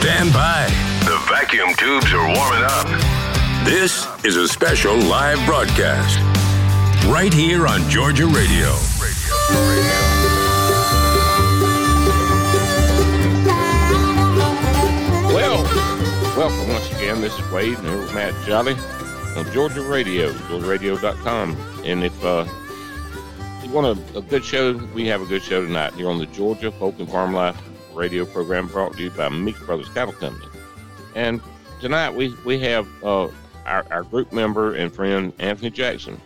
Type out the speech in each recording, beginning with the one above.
Stand by. The vacuum tubes are warming up. This is a special live broadcast right here on Georgia Radio. Well, welcome once again. This is Wade and here with Matt Jolly on Georgia Radio, georgiaradio.com. And if uh, you want a, a good show, we have a good show tonight here on the Georgia Folk and Farm Life radio program brought to you by Meeks Brothers Cattle Company. And tonight we, we have uh, our, our group member and friend, Anthony Jackson.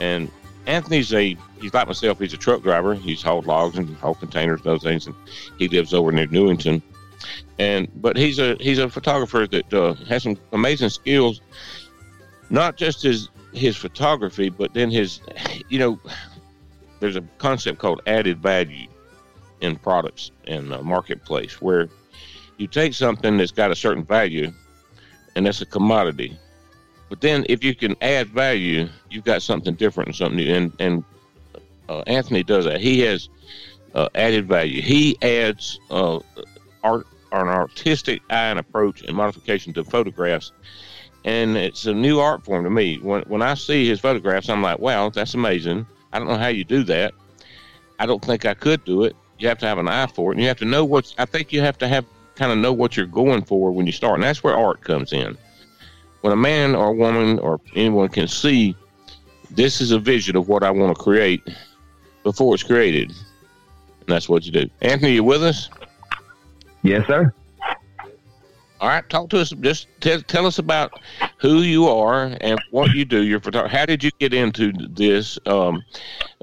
And Anthony's a, he's like myself, he's a truck driver. He's hauled logs and hauled containers and those things. And he lives over near Newington. And, but he's a, he's a photographer that uh, has some amazing skills, not just his, his photography, but then his, you know, there's a concept called added value in products in the marketplace where you take something that's got a certain value and that's a commodity. But then if you can add value, you've got something different and something new. And, and uh, Anthony does that. He has uh, added value. He adds uh, art, an artistic eye and approach and modification to photographs. And it's a new art form to me. When, when I see his photographs, I'm like, wow, that's amazing. I don't know how you do that. I don't think I could do it you have to have an eye for it, and you have to know what's. I think you have to have kind of know what you're going for when you start, and that's where art comes in. When a man or a woman or anyone can see, this is a vision of what I want to create before it's created, and that's what you do. Anthony, you with us? Yes, sir. All right, talk to us. Just tell, tell us about who you are and what you do. Your photography. How did you get into this? Um,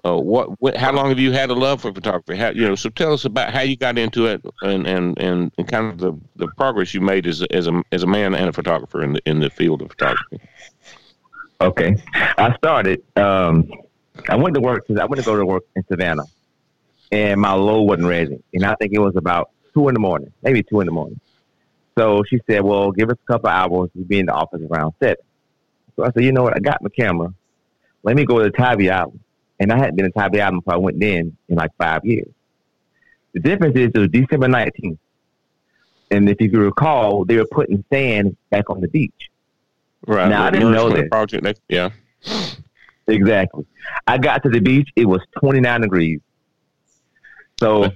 uh, what, what, how long have you had a love for photography? How, you know, so tell us about how you got into it and, and, and, and kind of the, the progress you made as, as a, as a man and a photographer in the, in the field of photography. Okay. I started, um, I went to work, I went to go to work in Savannah and my load wasn't ready. And I think it was about two in the morning, maybe two in the morning. So she said, well, give us a couple hours. We'll be in the office around seven. So I said, you know what? I got my camera. Let me go to the Tybee Island and I hadn't been in Tybee Island before I went in in like five years. The difference is it was December 19th. And if you can recall, they were putting sand back on the beach. Right. Now, I didn't know that. Project, yeah. Exactly. I got to the beach, it was 29 degrees. So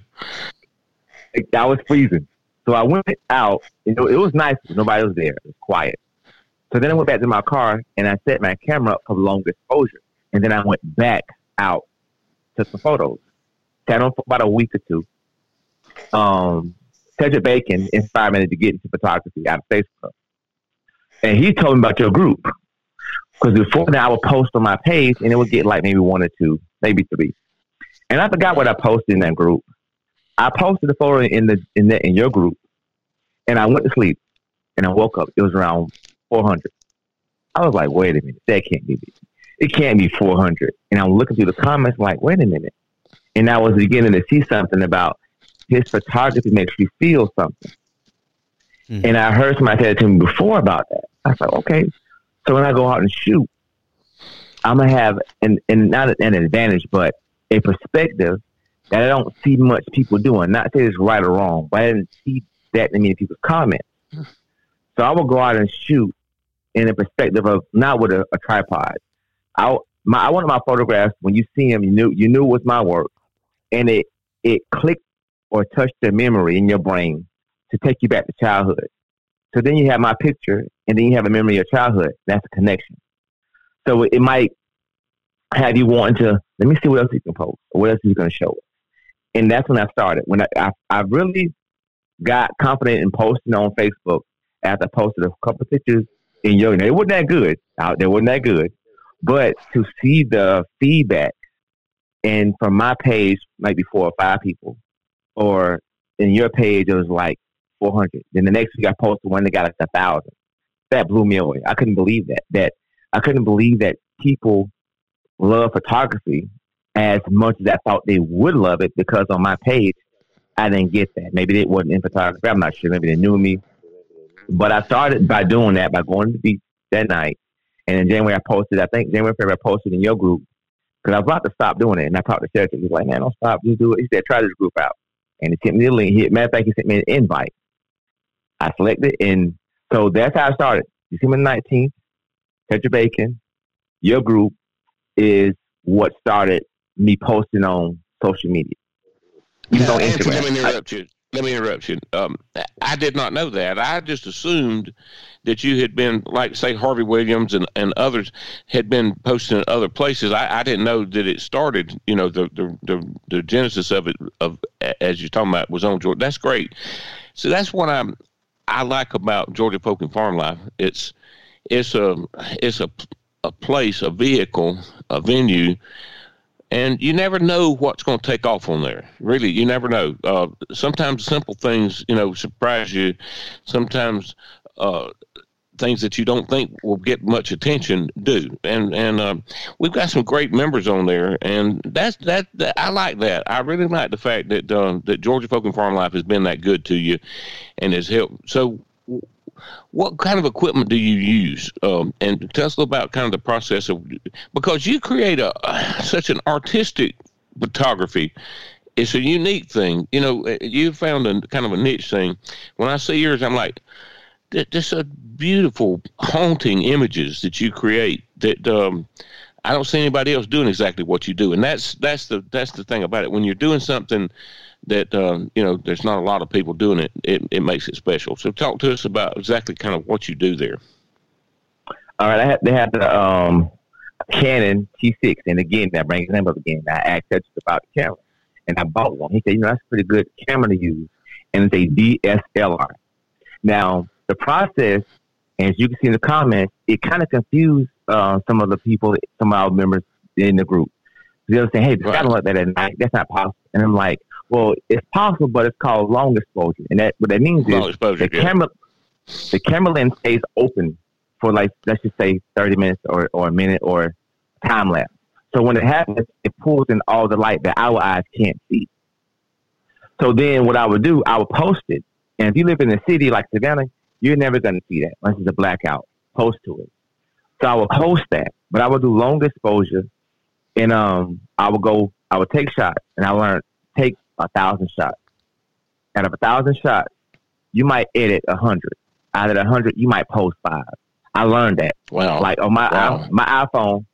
I was freezing. So I went out. You know, it was nice. Nobody was there. It was quiet. So then I went back to my car and I set my camera up for long exposure. And then I went back out, took some photos. Sat on for about a week or two. Um, Bacon inspired me to get into photography out of Facebook. And he told me about your group. Because before that, I would post on my page and it would get like maybe one or two, maybe three. And I forgot what I posted in that group. I posted a photo in the in the, in your group, and I went to sleep, and I woke up. It was around 400. I was like, wait a minute, that can't be it can't be 400. And I'm looking through the comments like, wait a minute. And I was beginning to see something about his photography makes you feel something. Mm-hmm. And I heard somebody say to me before about that. I was like, okay. So when I go out and shoot, I'm gonna have an, and not an advantage, but a perspective that I don't see much people doing. Not say it's right or wrong, but I didn't see that in many people's comments. So I will go out and shoot in a perspective of not with a, a tripod, I my one of my photographs when you see him, you knew you knew it was my work, and it it clicked or touched the memory in your brain to take you back to childhood. So then you have my picture, and then you have a memory of your childhood. That's a connection. So it might have you wanting to let me see what else you can post or what else you're going to show. And that's when I started. When I, I, I really got confident in posting on Facebook after I posted a couple pictures in yoga. It wasn't that good out there. wasn't that good. But to see the feedback, and from my page, maybe four or five people, or in your page, it was like 400. Then the next week, I posted one that got like a thousand. That blew me away. I couldn't believe that. That I couldn't believe that people love photography as much as I thought they would love it because on my page, I didn't get that. Maybe they wasn't in photography. I'm not sure. Maybe they knew me. But I started by doing that, by going to the beach that night and in January, I posted, I think January, February, I posted in your group because I was about to stop doing it. And I talked to Cedric. He was like, man, don't stop. Just do it. He said, try this group out. And he sent me the link. He, matter of fact, he sent me an invite. I selected, and so that's how I started. December 19th, Tetra Bacon, your group is what started me posting on social media. Now, on Instagram. Let me interrupt you. Um, I did not know that. I just assumed that you had been, like, say, Harvey Williams and, and others had been posting in other places. I, I didn't know that it started. You know, the, the the the genesis of it, of as you're talking about, was on Georgia. That's great. So that's what I'm. I like about Georgia Folk and Farm Life. It's it's a it's a a place, a vehicle, a venue and you never know what's going to take off on there. Really, you never know. Uh, sometimes simple things, you know, surprise you. Sometimes uh, things that you don't think will get much attention do. And and uh, we've got some great members on there, and that's that, that. I like that. I really like the fact that uh, that Georgia Folk and Farm Life has been that good to you, and has helped. So what kind of equipment do you use? Um, and tell us about kind of the process of because you create a such an artistic photography. It's a unique thing. You know, uh, you found a kind of a niche thing. When I see yours, I'm like, this a beautiful, haunting images that you create that um, I don't see anybody else doing exactly what you do. And that's that's the that's the thing about it. When you're doing something that uh, you know there's not a lot of people doing it, it, it makes it special. So talk to us about exactly kind of what you do there. All right, I had, they had the um, Canon T6, and again, that brings the name up again. I asked about the camera, and I bought one. He said, you know, that's a pretty good camera to use, and it's a DSLR. Now, the process, as you can see in the comments, it kind of confused uh, some of the people, some of our members in the group. They'll say, hey, right. I don't like that at night. That's not possible. And I'm like, well, it's possible, but it's called long exposure, and that what that means long is the yeah. camera the camera lens stays open for like let's just say thirty minutes or, or a minute or time lapse. So when it happens, it pulls in all the light that our eyes can't see. So then what I would do, I would post it. And if you live in a city like Savannah, you're never going to see that unless it's a blackout. Post to it. So I would post that, but I would do long exposure, and um, I would go, I would take shots, and I learned a thousand shots. Out of a thousand shots, you might edit a hundred. Out of a hundred, you might post five. I learned that. Wow. Like on my wow. my iPhone,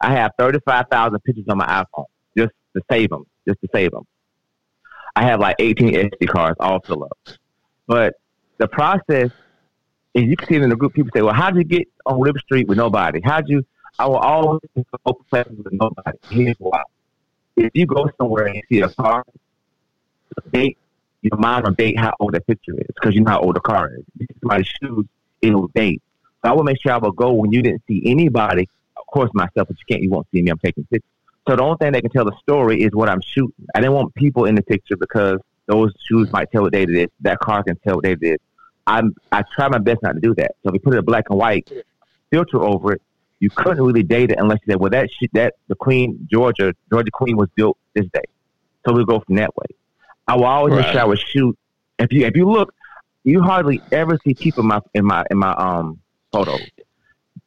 I have thirty five thousand pictures on my iPhone just to save them, just to save them. I have like eighteen SD cards all fill up. But the process and you can see it in the group. People say, "Well, how'd you get on River Street with nobody? How'd you?" I will always go places with nobody. Here's why: if you go somewhere and you see a car, your mind will date how old that picture is because you know how old the car is. You see somebody's shoes, it'll date. So I will make sure I will go when you didn't see anybody. Of course, myself, but you can't. You won't see me. I'm taking pictures. So the only thing that can tell the story is what I'm shooting. I didn't want people in the picture because those shoes might tell what date it is. That car can tell what date it is. I'm I try my best not to do that. So if you put a black and white filter over it, you couldn't really date it unless you said, well, that shit, that the Queen Georgia Georgia Queen was built this day. So we go from that way. I will always right. make sure I would shoot. If you if you look, you hardly ever see people in my in my in my um photos.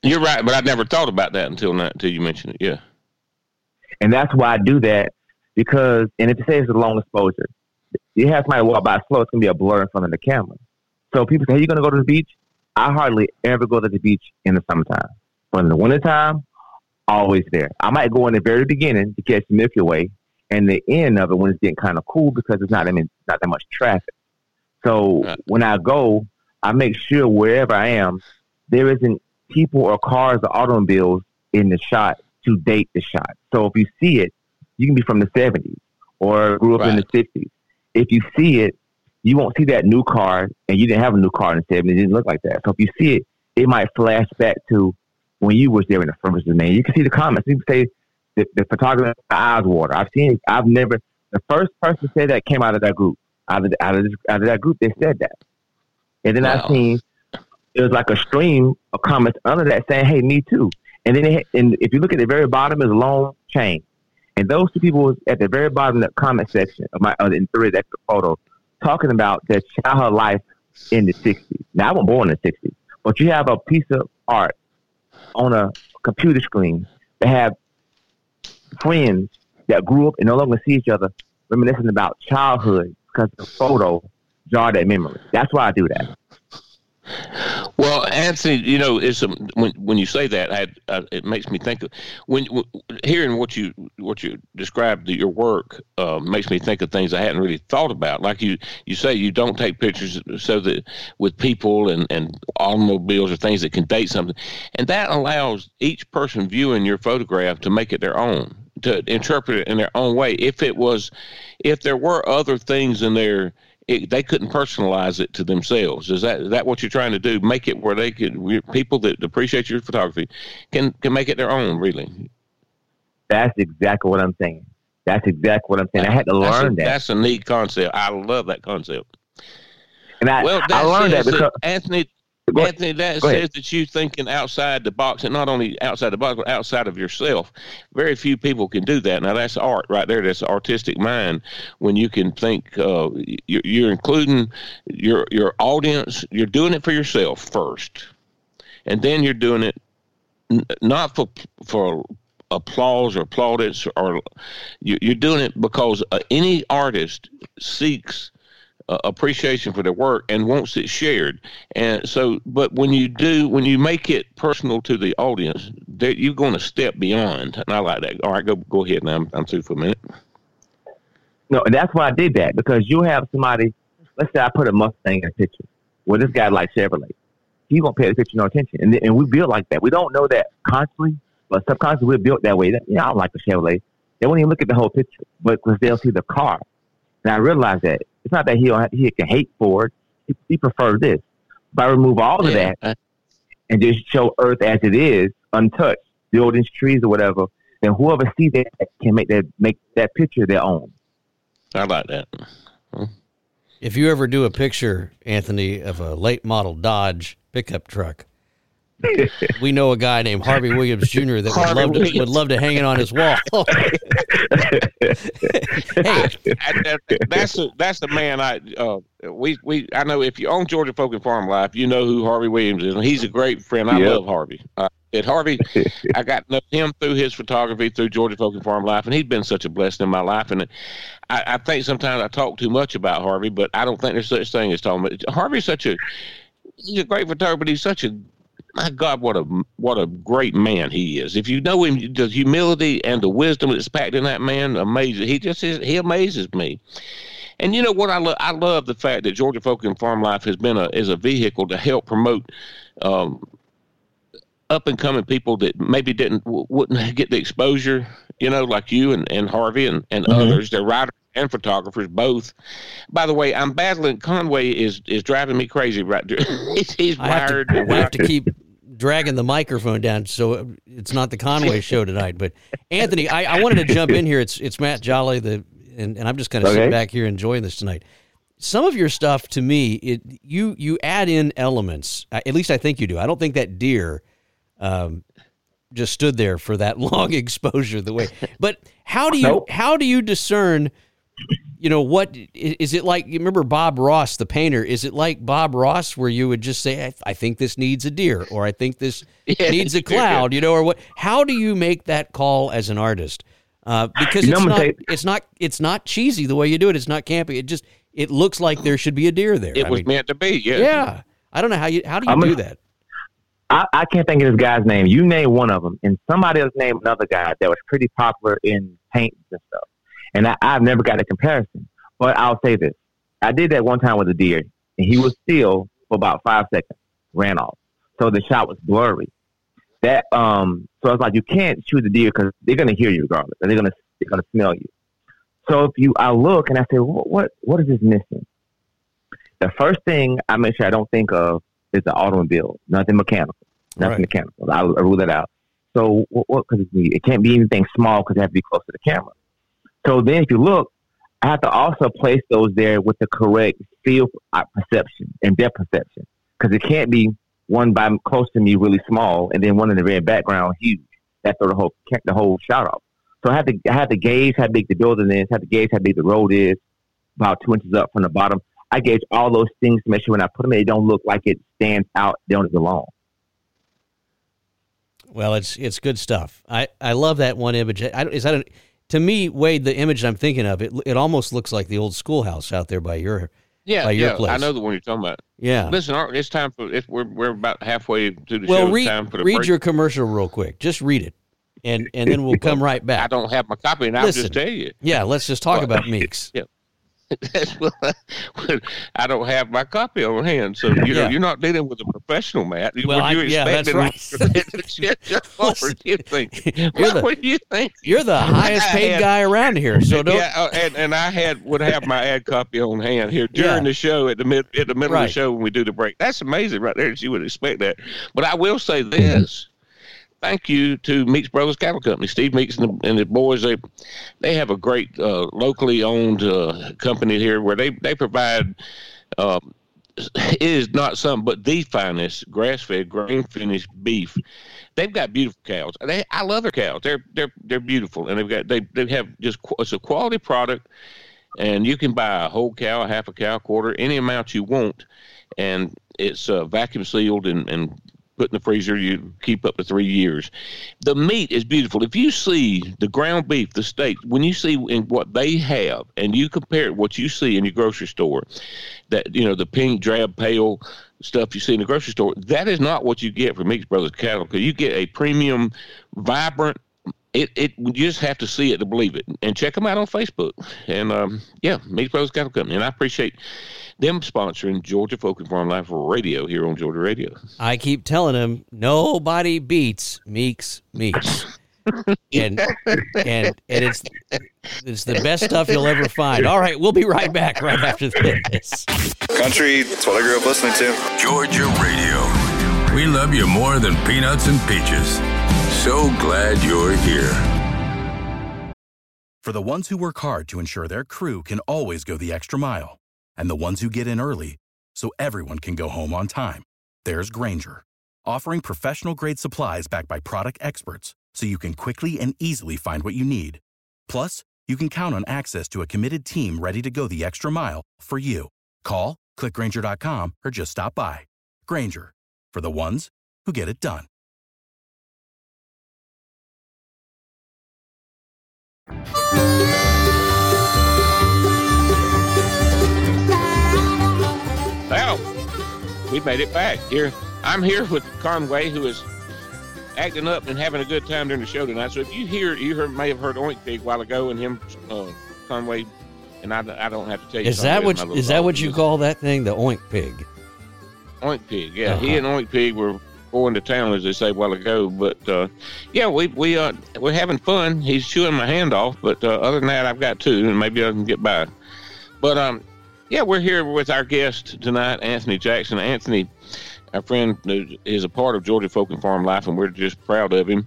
You're right, but I never thought about that until now, until you mentioned it. Yeah, and that's why I do that because, and if it says it's a long exposure, you have somebody walk by slow, it's gonna be a blur in front of the camera. So people say, "Hey, you gonna go to the beach?" I hardly ever go to the beach in the summertime, but in the wintertime, always there. I might go in the very beginning to catch the Milky Way, and the end of it when it's getting kind of cool because it's not I mean not that much traffic. So right. when I go, I make sure wherever I am, there isn't people or cars or automobiles in the shot to date the shot. So if you see it, you can be from the 70s or grew up right. in the 60s. If you see it, you won't see that new car, and you didn't have a new car in the 70s. It didn't look like that. So if you see it, it might flash back to when you was there in the first man. You can see the comments. People say the, the photographer eyes water. I've seen. I've never. The first person said that came out of that group. Out of out of, this, out of that group, they said that. And then wow. I seen it was like a stream of comments under that saying, "Hey, me too." And then, it, and if you look at the very bottom, is a long chain, and those two people was at the very bottom of the comment section of my uh, in three that photo, talking about their childhood life in the '60s. Now, I wasn't born in the '60s, but you have a piece of art on a computer screen that have friends that grew up and no longer see each other reminiscing about childhood because the photo jarred that memory. That's why I do that. Well, Anthony, you know, it's a, when when you say that, I, I, it makes me think of when, when, hearing what you what you described your work uh, makes me think of things I hadn't really thought about. Like you you say, you don't take pictures so that with people and and automobiles or things that can date something, and that allows each person viewing your photograph to make it their own, to interpret it in their own way. If it was, if there were other things in there it, they couldn't personalize it to themselves. Is that is that what you're trying to do? Make it where they could people that appreciate your photography can can make it their own. Really, that's exactly what I'm saying. That's exactly what I'm saying. I had to learn a, that. That's a neat concept. I love that concept. And I, well, I learned that because Anthony Anthony, that says that you're thinking outside the box, and not only outside the box, but outside of yourself. Very few people can do that. Now, that's art right there. That's artistic mind. When you can think, uh, you're, you're including your your audience. You're doing it for yourself first, and then you're doing it not for for applause or plaudits, or you're doing it because uh, any artist seeks uh, appreciation for their work and wants it shared. And so, but when you do, when you make it personal to the audience, that you're going to step beyond. And I like that. All right, go go ahead. Now I'm, I'm through for a minute. No, and that's why I did that because you have somebody. Let's say I put a Mustang in a picture. Well, this guy likes Chevrolet. He won't pay the picture no attention, and and we build like that. We don't know that consciously, but subconsciously we're built that way. That, you know, I don't like the Chevrolet. They won't even look at the whole picture, but because they'll see the car. And I realized that it's not that he he can hate Ford. He, he prefers this. If I remove all of that and just show Earth as it is, untouched, buildings, trees, or whatever, then whoever sees that can make that make that picture their own. I like that. If you ever do a picture, Anthony, of a late model Dodge pickup truck, we know a guy named Harvey Williams Jr. that would love to would love to hang it on his wall. hey, that's a, that's the man I uh, we we I know if you own Georgia Folk and Farm Life, you know who Harvey Williams is, he's a great friend. I yep. love Harvey. Uh, at Harvey, I got to know him through his photography through Georgia Folk and Farm Life, and he's been such a blessing in my life. And I, I think sometimes I talk too much about Harvey, but I don't think there's such thing as talking about Harvey's such a he's a great photographer, but he's such a my God, what a what a great man he is. If you know him, the humility and the wisdom that's packed in that man, amazing. He just is, he amazes me. And you know what I love? I love the fact that Georgia Folk and Farm Life has been a is a vehicle to help promote um, up and coming people that maybe didn't wouldn't get the exposure. You know, like you and, and Harvey and, and mm-hmm. others. They're writers and photographers both. By the way, I'm battling Conway is is driving me crazy right there. he's, he's wired. I have, to, I have to keep dragging the microphone down, so it's not the Conway show tonight. But Anthony, I, I wanted to jump in here. It's it's Matt Jolly, the and, and I'm just going to okay. sit back here enjoying this tonight. Some of your stuff, to me, it you you add in elements. At least I think you do. I don't think that deer um, just stood there for that long exposure the way. But how do you nope. how do you discern? You know what is it like you remember bob ross the painter is it like bob ross where you would just say i, I think this needs a deer or i think this yeah, needs a cloud you know or what? How do you make that call as an artist? Uh, because it's not, it's not it's not cheesy the way you do it. It's not campy. It just it looks like there should be a deer there. It I was mean, meant to be yeah. yeah. I don't know how you how do you I'm do a, that? I, I can't think of this guy's name. You name one of them and somebody else named another guy that was pretty popular in paints and stuff and I, I've never got a comparison. But I'll say this. I did that one time with a deer, and he was still for about five seconds, ran off. So the shot was blurry. That um, so it's like you can't shoot the deer because they're gonna hear you regardless, and they're gonna they're gonna smell you. So if you, I look and I say, what what, what is this missing? The first thing I make sure I don't think of is the automobile, nothing mechanical, nothing right. mechanical. I, I rule that out. So what? what cause it can't be anything small because it has to be close to the camera. So then, if you look, I have to also place those there with the correct field uh, perception and depth perception because it can't be one by close to me really small and then one in the very background huge. That That's the whole the whole shot off. So I have to I have to gauge how big the building is, have to gauge how big the road is, about two inches up from the bottom. I gauge all those things to make sure when I put them in, it don't look like it stands out, they don't belong. Well, it's it's good stuff. I, I love that one image. I, is that to me, Wade, the image I'm thinking of, it it almost looks like the old schoolhouse out there by your Yeah, by your yeah, place. I know the one you're talking about. Yeah. Listen, it's time for it's, we're we're about halfway to the well, show. read time for the read break. your commercial real quick. Just read it, and and then we'll come right back. I don't have my copy, and I'll just tell you. Yeah, let's just talk Well, about Meeks. That's what I, I don't have my copy on hand, so you know Yeah. you're not dealing with a professional, Matt. Well, What I- you yeah, that's expecting- what Listen, you you're the- what were you thinking? You're the highest paid had- guy around here, so don't. Yeah, uh, and, and I had would have my ad copy on hand here during Yeah. the show at the mid at the middle of the show when we do the break. That's amazing, right there. You would expect that, but I will say this: thank you to Meeks Brothers Cattle Company, Steve Meeks and the, and boys. They they have a great uh, locally owned uh, company here where they they provide. Uh, it is not some, but the finest grass-fed, grain-finished beef. They've got beautiful cows. They, I love their cows. They're they're they're beautiful, and they've got they they have just it's a quality product, and you can buy a whole cow, a half a cow, quarter, any amount you want, and it's uh, vacuum sealed and and put in the freezer. You keep up to three years. The meat is beautiful. If you see the ground beef, the steak, when you see in what they have, and you compare what you see in your grocery store, that you know the pink, drab, pale stuff you see in the grocery store, that is not what you get from Meeks Brothers Cattle. Because you get a premium, vibrant. It, it you just have to see it to believe it, and check them out on Facebook. And um, yeah, Meeks Brothers Cattle Company, and I appreciate them sponsoring Georgia Folk and Farm Life Radio here on Georgia Radio. I keep telling them nobody beats Meeks Meeks. and and and it's it's the best stuff you'll ever find. All right, we'll be right back right after this. Country, that's what I grew up listening to. Georgia Radio. We love you more than peanuts and peaches. So glad you're here. For the ones who work hard to ensure their crew can always go the extra mile, and the ones who get in early so everyone can go home on time, there's Grainger, offering professional grade supplies backed by product experts so you can quickly and easily find what you need. Plus, you can count on access to a committed team ready to go the extra mile for you. Call, clickgrainger.com, or just stop by. Grainger, for the ones who get it done. Well, we made it back here. I'm here with Conway, who is acting up and having a good time during the show tonight. So if you hear, you heard, may have heard Oink Pig a while ago, and him, uh, Conway, and I, I don't have to tell you. Is that Conway's what my little is that what you call that thing? The oink pig. Oink Pig? Yeah, he Uh-huh. and Oink Pig were going to town, as they say, a while ago. But uh, yeah, we we uh, we're having fun. He's chewing my hand off, but uh, other than that, I've got two, and maybe I can get by. But um, yeah, we're here with our guest tonight, Anthony Jackson. Anthony, our friend, is a part of Georgia Folk and Farm Life, and we're just proud of him.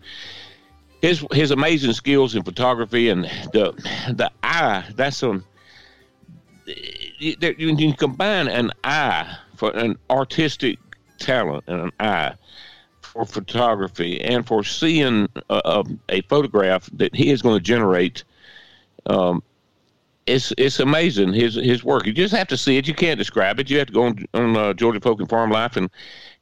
His his amazing skills in photography and the the eye. That's some. You, you can combine an eye for an artistic talent and an eye for photography and for seeing a, a, photograph that he is going to generate. Um, it's it's amazing his his work. You just have to see it. You can't describe it. You have to go on, on uh, Georgia Folk and Farm Life and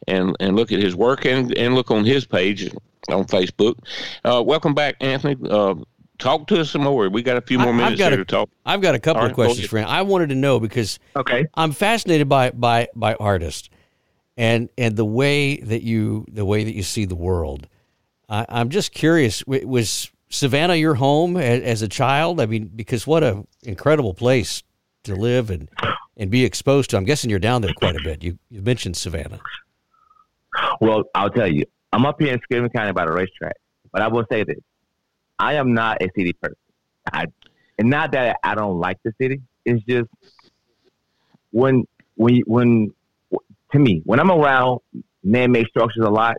and and look at his work and and look on his page on Facebook. Uh, welcome back, Anthony. Uh, talk to us some more. We got a few more I've minutes here a- to talk. I've got a couple All of questions ahead. for you. I wanted to know because Okay. I'm fascinated by by by artists and and the way that you the way that you see the world. I, I'm just curious. Was Savannah your home as, as a child? I mean, because what a incredible place to live and and be exposed to. I'm guessing you're down there quite a bit. You you mentioned Savannah. Well, I'll tell you, I'm up here in Screven County by the racetrack, but I will say this: I am not a city person. I, and not that I don't like the city. It's just when when when to me when I'm around man-made structures a lot,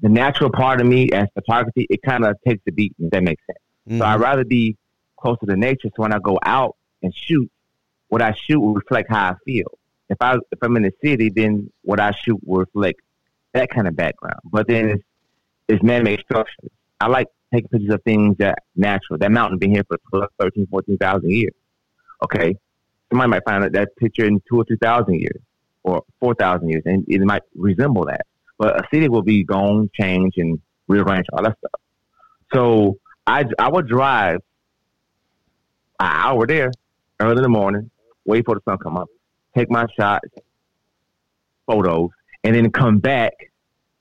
the natural part of me as photography it kind of takes the beat. If that makes sense. So Mhm. I'd rather be closer to nature. So when I go out and shoot, what I shoot will reflect how I feel. If I if I'm in the city, then what I shoot will reflect that kind of background. But then it's it's man-made structures. I like taking pictures of things that natural. That mountain been here for 12, 13, 14,000 years. Okay, somebody might find that, picture in two or three thousand years or four thousand years, and it might resemble that. But a city will be gone, change, and rearrange all that stuff. So I I would drive an hour there early in the morning, wait for the sun come up, take my shots, photos, and then come back,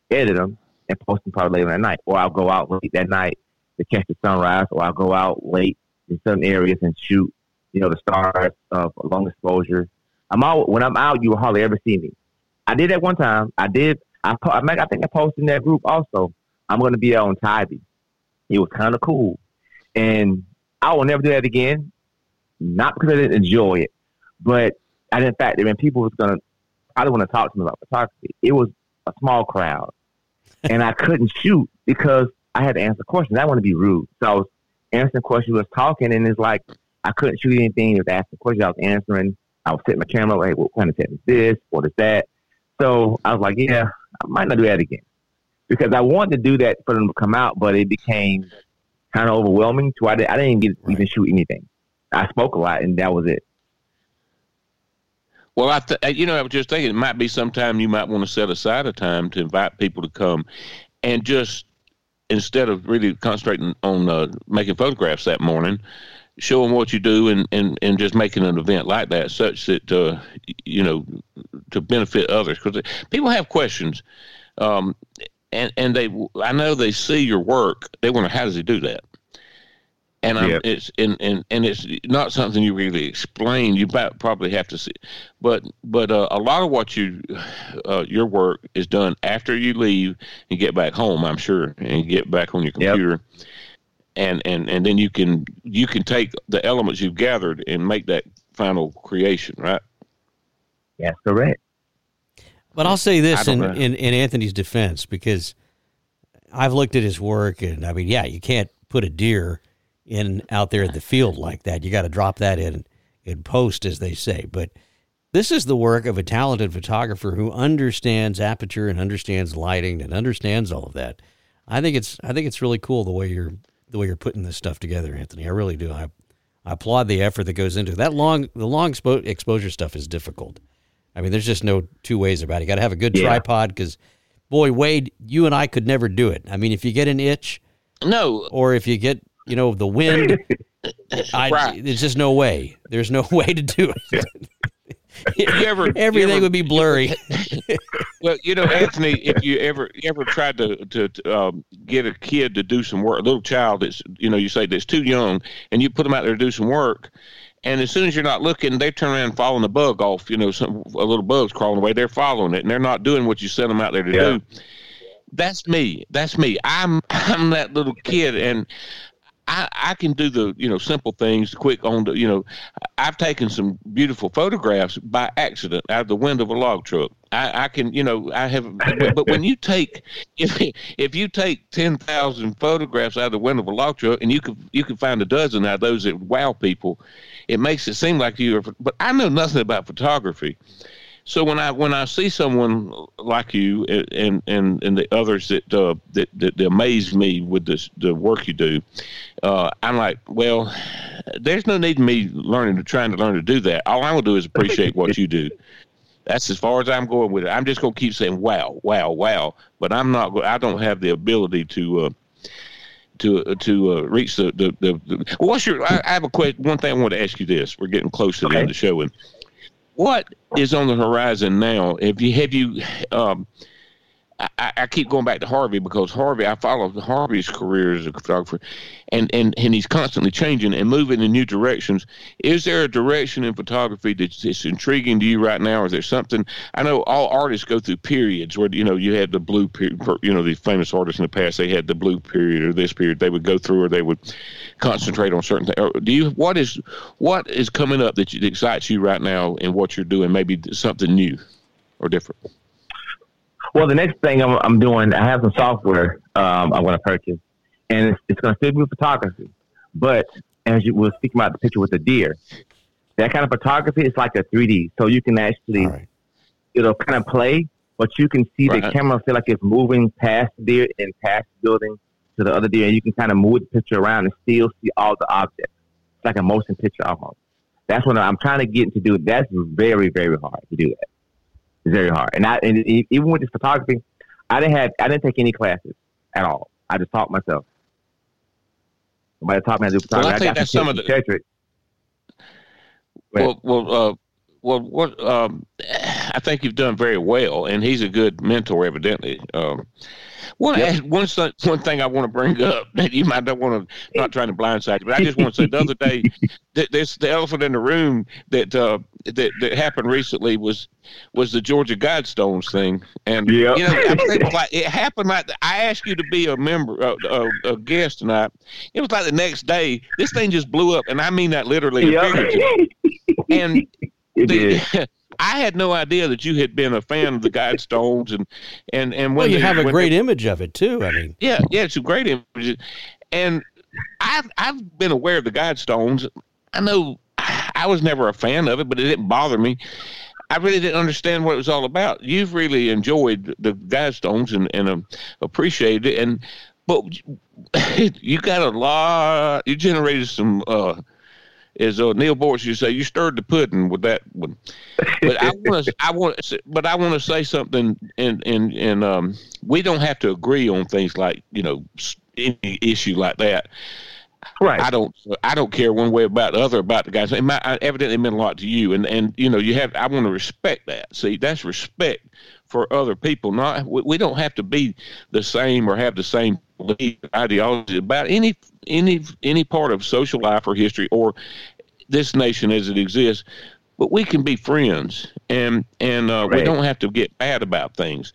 edit them, and posting probably later that night. Or I'll go out late that night to catch the sunrise, or I'll go out late in certain areas and shoot, you know, the stars of long exposure. I'm out when I'm out. You will hardly ever see me. I did that one time. I did. I I, think I posted in that group also. I'm going to be out on Tybee. It was kind of cool, and I will never do that again. Not because I didn't enjoy it, but I didn't factor in people was going to. I didn't want to talk to me about photography. It was a small crowd, and I couldn't shoot because I had to answer questions. I want to be rude, so I was answering questions, was talking, and it's like I couldn't shoot anything. It was asking questions, I was answering. I was setting my camera like, what kind of set is this? What is that? So I was like, yeah, I might not do that again because I wanted to do that for them to come out, but it became kind of overwhelming. So I, did, I didn't get right. even shoot anything. I spoke a lot, and that was it. Well, I th- uh, you know I was just thinking it might be sometime you might want to set aside a time to invite people to come, and just instead of really concentrating on uh, making photographs that morning, show them what you do and, and, and just making an event like that such that uh, you know to benefit others. Because people have questions um, and and they I know they see your work they wonder how does he do that and yep. it's and, and and it's not something you really explain. You probably have to see, but but uh, a lot of what you uh, your work is done after you leave and get back home. I'm sure and get back on your computer, yep. and and and then you can you can take the elements you've gathered and make that final creation, right? Yes, correct. But I'll say this in, in in Anthony's defense because I've looked at his work and I mean, yeah, you can't put a deer in out there in the field like that. You got to drop that in in post, as they say. But this is the work of a talented photographer who understands aperture and understands lighting and understands all of that. I think it's I think it's really cool the way you're the way you're putting this stuff together, Anthony. I really do. I, I applaud the effort that goes into it. that. Long the long expo- exposure stuff is difficult. I mean, there's just no two ways about it. You got to have a good yeah. tripod because, boy, Wade, you and I could never do it. I mean, if you get an itch, no, or if you get you know, the wind. I, right. There's just no way. There's no way to do it. you ever, Everything you ever, would be blurry. well, you know, Anthony, if you ever ever tried to to, to um, get a kid to do some work, a little child that's you know you say that's too young, and you put them out there to do some work, and as soon as you're not looking, they turn around and following the bug off. You know, some a little bug's crawling away. They're following it, and they're not doing what you sent them out there to yeah. do. That's me. That's me. I'm I'm that little kid, and I, I can do the you know simple things quick on the you know I've taken some beautiful photographs by accident out of the window of a log truck. I, I can you know I have but when you take if if you take ten thousand photographs out of the window of a log truck and you could you can find a dozen out of those that wow people, it makes it seem like you are. But I know nothing about photography. So when I when I see someone like you and and and the others that uh, that, that, that amaze me with this the work you do, uh, I'm like, well, there's no need in me learning to trying to learn to do that. All I'm gonna do is appreciate what you do. That's as far as I'm going with it. I'm just gonna keep saying wow, wow, wow. But I'm not. I don't have the ability to. Uh, to uh, to uh, reach the, the, the, the what's your I, I have a question one thing I want to ask you this we're getting close to the end of the show and what is on the horizon now? Have you have you? Um, I, I, keep going back to Harvey because Harvey, I follow Harvey's career as a photographer, and, and, and he's constantly changing and moving in new directions. Is there a direction in photography that's, intriguing to you right now? Is there something? I know all artists go through periods where you know you had the blue period. You know, the famous artists in the past they had the blue period or this period they would go through or they would concentrate on certain things. Do you what is what is coming up that, that excites you right now in what you're doing? Maybe something new or different. Well, the next thing I'm, I'm doing, I have some software um, I'm going to purchase, and it's, it's going to still be photography. But as you were speaking about the picture with the deer, that kind of photography is like a 3D, so you can actually right. it'll kind of play, but you can see right. the camera feel like it's moving past the deer and past the building to the other deer, and you can kind of move the picture around and still see all the objects. It's like a motion picture almost. That's what I'm trying to get to do. That's very, very hard to do that very hard. And I and even with this photography, I didn't have I didn't take any classes at all. I just taught myself. Somebody taught me how to do photography. Well, I, think that's some of the. Well, well, uh, well, what um, I think you've done very well, and he's a good mentor, evidently. Um, one, yep. one, one thing I want to bring up that you might not want to, not trying to blindside you, but I just want to say the other day, that this the elephant in the room that uh, that that happened recently was was the Georgia Guidestones thing, and yep. you know, it, like, it happened like I asked you to be a member, uh, a, a, guest tonight. It was like the next day, this thing just blew up, and I mean that literally. Yep. And the, I had no idea that you had been a fan of the Guidestones, and and and when well, you have a great they, image of it too. I mean, yeah, yeah, it's a great image, and I've I've been aware of the Guidestones. I know I was never a fan of it, but it didn't bother me. I really didn't understand what it was all about. You've really enjoyed the Guidestones and and uh, appreciated it, and but you got a lot. You generated some. uh is uh, Neal Boortz you say you stirred the pudding with that one. But I want to I want but I want to say something and and and um we don't have to agree on things like, you know, any issue like that. Right. I don't. I don't care one way about the other about the guys. It might, evidently meant a lot to you, and and you know you have. I want to respect that. See, that's respect for other people. Not we, we don't have to be the same or have the same belief ideology about any any any part of social life or history or this nation as it exists. But we can be friends, and and uh, right. we don't have to get bad about things.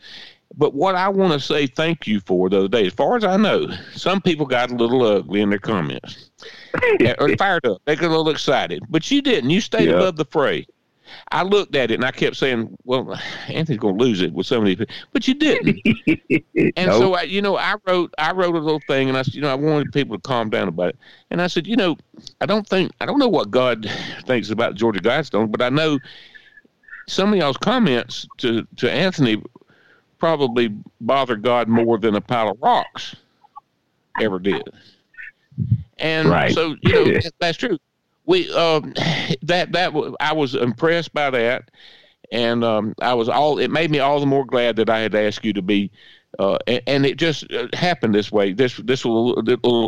But what I want to say thank you for the other day, as far as I know, some people got a little ugly in their comments, or fired up. They got a little excited, but you didn't. You stayed above the fray. I looked at it and I kept saying, "Well, Anthony's going to lose it with some of these," but you didn't. and nope. so, I, you know, I wrote, I wrote a little thing, and I said, you know, I wanted people to calm down about it. And I said, you know, I don't think, I don't know what God thinks about Georgia Guidestone, but I know some of y'all's comments to to Anthony probably bother God more than a pile of rocks ever did. And right. so, you know, that's true we um, that that I was impressed by that, and um, I was all. It made me all the more glad that I had asked you to be. Uh, and, and, it just uh, happened this way. This this was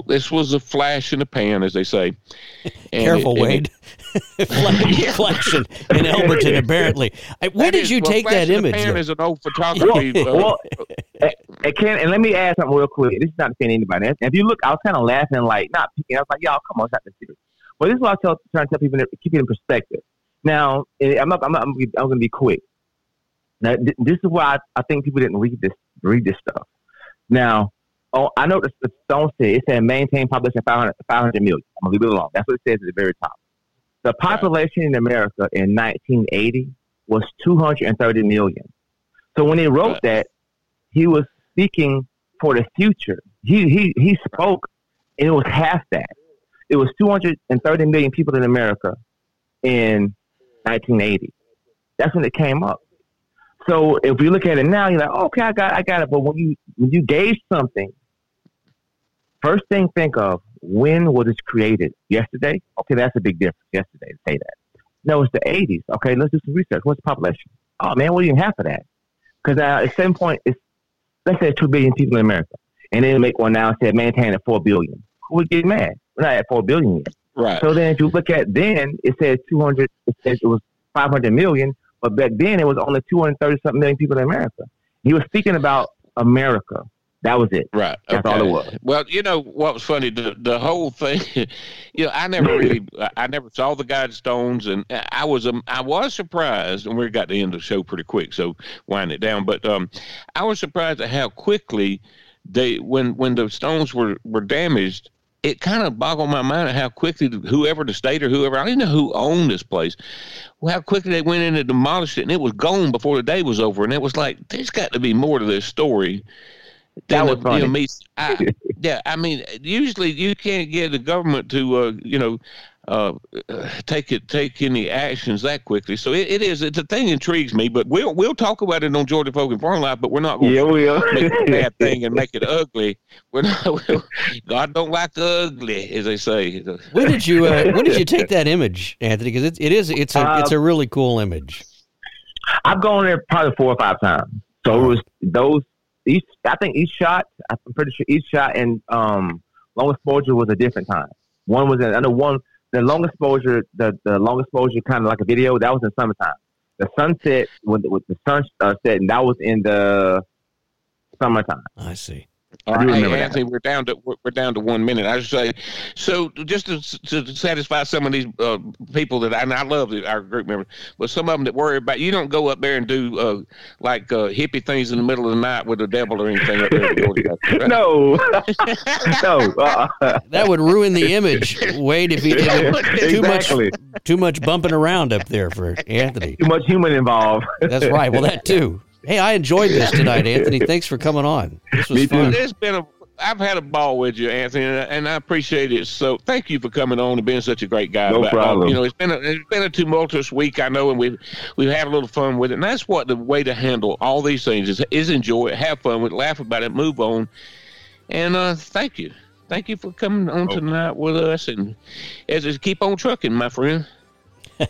this was a flash in the pan, as they say. And Careful, it, Wade. Flash, flashing in Elberton, apparently. Where did is, you well, take that image? Pan is an old photography. well, uh, well and, can, and let me add something real quick. This is not to anybody. If you look, I was kind of laughing, like not picking. I was like, y'all, come on, it's not this serious. But this is what I tell, trying to tell people, keep it in perspective. Now, eh, I'm not, I'm, not, I'm, I'm going to be quick. Now, th- this is why I, I, think people didn't read this, read this stuff. Now, oh, I know the, the Stone said it said maintain population 500, 500 million. I'm going to leave it alone. That's what it says at the very top. The population in America in 1980 was 230 million. So when he wrote that, he was speaking for the future. He he he spoke, and it was half that it was 230 million people in America in 1980. That's when it came up. So if we look at it now, you're like, okay, I got, I got it. But when you when you gauge something, first thing think of when was it created? Yesterday? Okay, that's a big difference. Yesterday, to say that. No, it's the 80s. Okay, let's do some research. What's the population? Oh man, what do you half of that? Because uh, at some point, it's let's say two billion people in America, and then make one now and say maintain at four billion. Would get mad? We're not at four billion yet. Right. So then, if you look at then, it says two hundred. It says it was five hundred million, but back then it was only two hundred thirty something million people in America. He was speaking about America. That was it. Right. That's okay. all it was. Well, you know what was funny? The the whole thing. You know, I never really, I never saw the Guidestones, and I was um, I was surprised, and we got to the end of the show pretty quick, so wind it down. But um, I was surprised at how quickly they when when the stones were were damaged it kind of boggled my mind how quickly whoever the state or whoever I didn't know who owned this place, well, how quickly they went in and demolished it, and it was gone before the day was over. And it was like, there's got to be more to this story. That funny. You know, me, I, yeah, I mean, usually you can't get the government to, uh, you know, uh, take it take any actions that quickly. So it, it is it's a thing intrigues me, but we'll we'll talk about it on Georgia Folk and Farm Life, but we're not going yeah, to we make a bad thing and make it ugly. We're not we're, God don't like ugly, as they say. When did you uh, when did you take that image, Anthony? Because it, it is it's a uh, it's a really cool image. I've gone there probably four or five times. So it was those each I think each shot I'm pretty sure each shot in um Long exposure was a different time. One was in I know one the long exposure, the the long exposure kind of like a video. That was in summertime. The sunset when with the sun uh, set, and that was in the summertime. I see. All right, hey, Anthony, that. we're down to we're down to one minute. I should say, so just to, to satisfy some of these uh, people that I, and I love our group members, but some of them that worry about you don't go up there and do uh, like uh, hippie things in the middle of the night with the devil or anything up there. Right? No, no, uh that would ruin the image. Wade, if you did too exactly. much too much bumping around up there for Anthony, too much human involved. That's right. Well, that too. Hey, I enjoyed this tonight, Anthony. Thanks for coming on. This was Me fun. Too. It's been a I've had a ball with you, Anthony, and I appreciate it. So thank you for coming on and being such a great guy. No but, problem. you know, it's been a it's been a tumultuous week, I know, and we've we've had a little fun with it. And that's what the way to handle all these things is is enjoy it, have fun with, it, laugh about it, move on. And uh, thank you, thank you for coming on oh. tonight with us, and as just keep on trucking, my friend.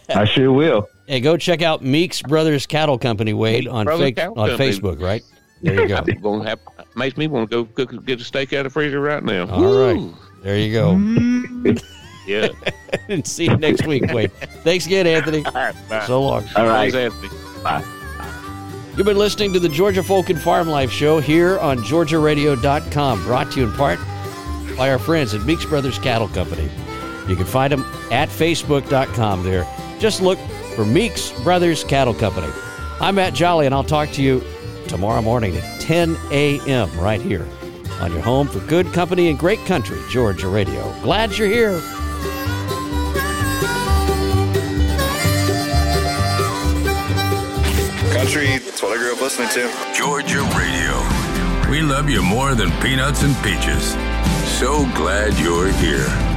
I sure will. Hey, go check out Meeks Brothers Cattle Company, Wade, on, fa- on Facebook, right? There you go. going to have, makes me want to go cook, get a steak out of the freezer right now. All Woo! right, There you go. Mm-hmm. yeah. and see you next week, Wade. Thanks again, Anthony. All right, bye. So long. All right. Thanks, Anthony. Bye. You've been listening to the Georgia Folk and Farm Life Show here on GeorgiaRadio.com, brought to you in part by our friends at Meeks Brothers Cattle Company. You can find them at Facebook.com there. Just look for Meeks Brothers Cattle Company. I'm Matt Jolly, and I'll talk to you tomorrow morning at 10 a.m. right here on your home for good company and great country, Georgia Radio. Glad you're here. Country, that's what I grew up listening to. Georgia Radio. We love you more than peanuts and peaches. So glad you're here.